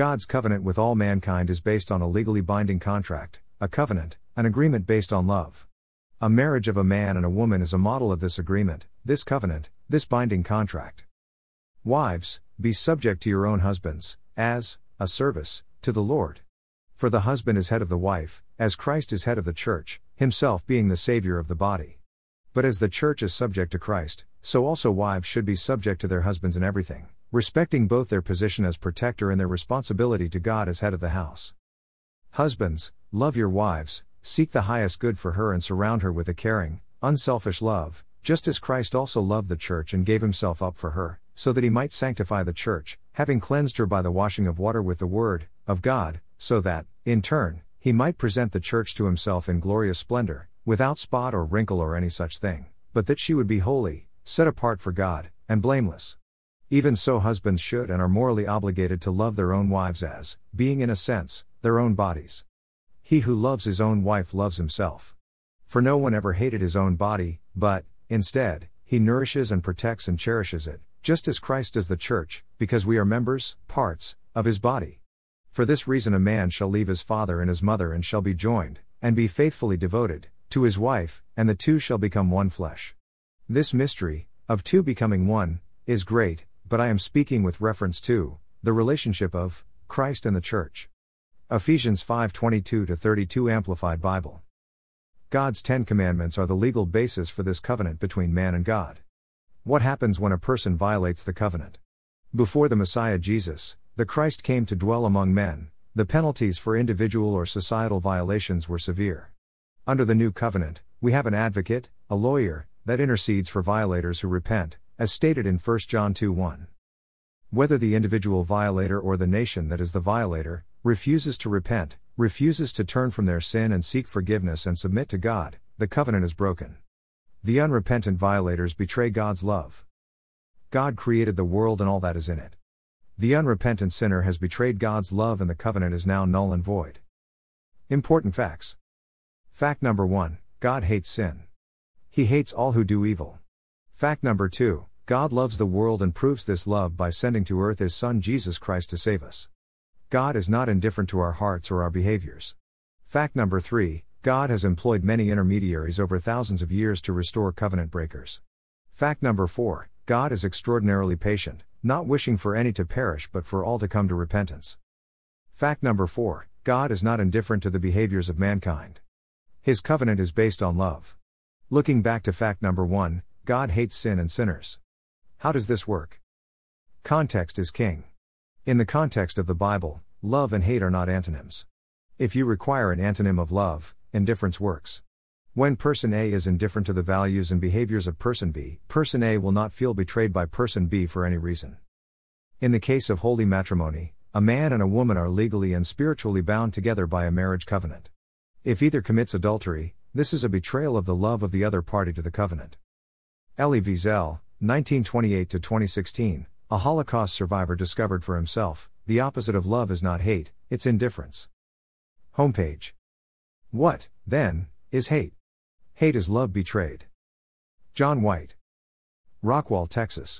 God's covenant with all mankind is based on a legally binding contract, a covenant, an agreement based on love. A marriage of a man and a woman is a model of this agreement, this covenant, this binding contract. Wives, be subject to your own husbands, as, a service, to the Lord. For the husband is head of the wife, as Christ is head of the church, himself being the Savior of the body. But as the church is subject to Christ, so also wives should be subject to their husbands in everything, respecting both their position as protector and their responsibility to God as head of the house. Husbands, love your wives, seek the highest good for her and surround her with a caring, unselfish love, just as Christ also loved the church and gave himself up for her, so that he might sanctify the church, having cleansed her by the washing of water with the word of God, so that, in turn, he might present the church to himself in glorious splendor, without spot or wrinkle or any such thing, but that she would be holy, set apart for God, and blameless. Even so, husbands should and are morally obligated to love their own wives as, being in a sense, their own bodies. He who loves his own wife loves himself. For no one ever hated his own body, but, instead, he nourishes and protects and cherishes it, just as Christ does the church, because we are members, parts, of his body. For this reason, a man shall leave his father and his mother and shall be joined, and be faithfully devoted, to his wife, and the two shall become one flesh. This mystery, of two becoming one, is great, but I am speaking with reference to the relationship of Christ and the church. Ephesians 5:22 32 Amplified Bible. God's 10 commandments are the legal basis for this covenant between man and God. What happens when a person violates the covenant? Before the Messiah Jesus, the Christ came to dwell among men, the penalties for individual or societal violations were severe. Under the new covenant, we have an advocate, a lawyer, that intercedes for violators who repent, as stated in 1 John 2 1. Whether the individual violator or the nation that is the violator, refuses to repent, refuses to turn from their sin and seek forgiveness and submit to God, the covenant is broken. The unrepentant violators betray God's love. God created the world and all that is in it. The unrepentant sinner has betrayed God's love and the covenant is now null and void. Important facts. Fact number 1 God hates sin. He hates all who do evil. Fact number 2 God loves the world and proves this love by sending to earth his Son Jesus Christ to save us. God is not indifferent to our hearts or our behaviors. Fact number 3 God has employed many intermediaries over thousands of years to restore covenant breakers. Fact number 4 God is extraordinarily patient, not wishing for any to perish but for all to come to repentance. Fact number 4 God is not indifferent to the behaviors of mankind. His covenant is based on love. Looking back to fact number 1 God hates sin and sinners. How does this work? Context is king. In the context of the Bible, love and hate are not antonyms. If you require an antonym of love, indifference works. When person A is indifferent to the values and behaviors of person B, person A will not feel betrayed by person B for any reason. In the case of holy matrimony, a man and a woman are legally and spiritually bound together by a marriage covenant. If either commits adultery, this is a betrayal of the love of the other party to the covenant. Elie Wiesel, 1928 to 2016, a Holocaust survivor discovered for himself the opposite of love is not hate, it's indifference. Homepage. What, then, is hate? Hate is love betrayed. John White. Rockwall, Texas.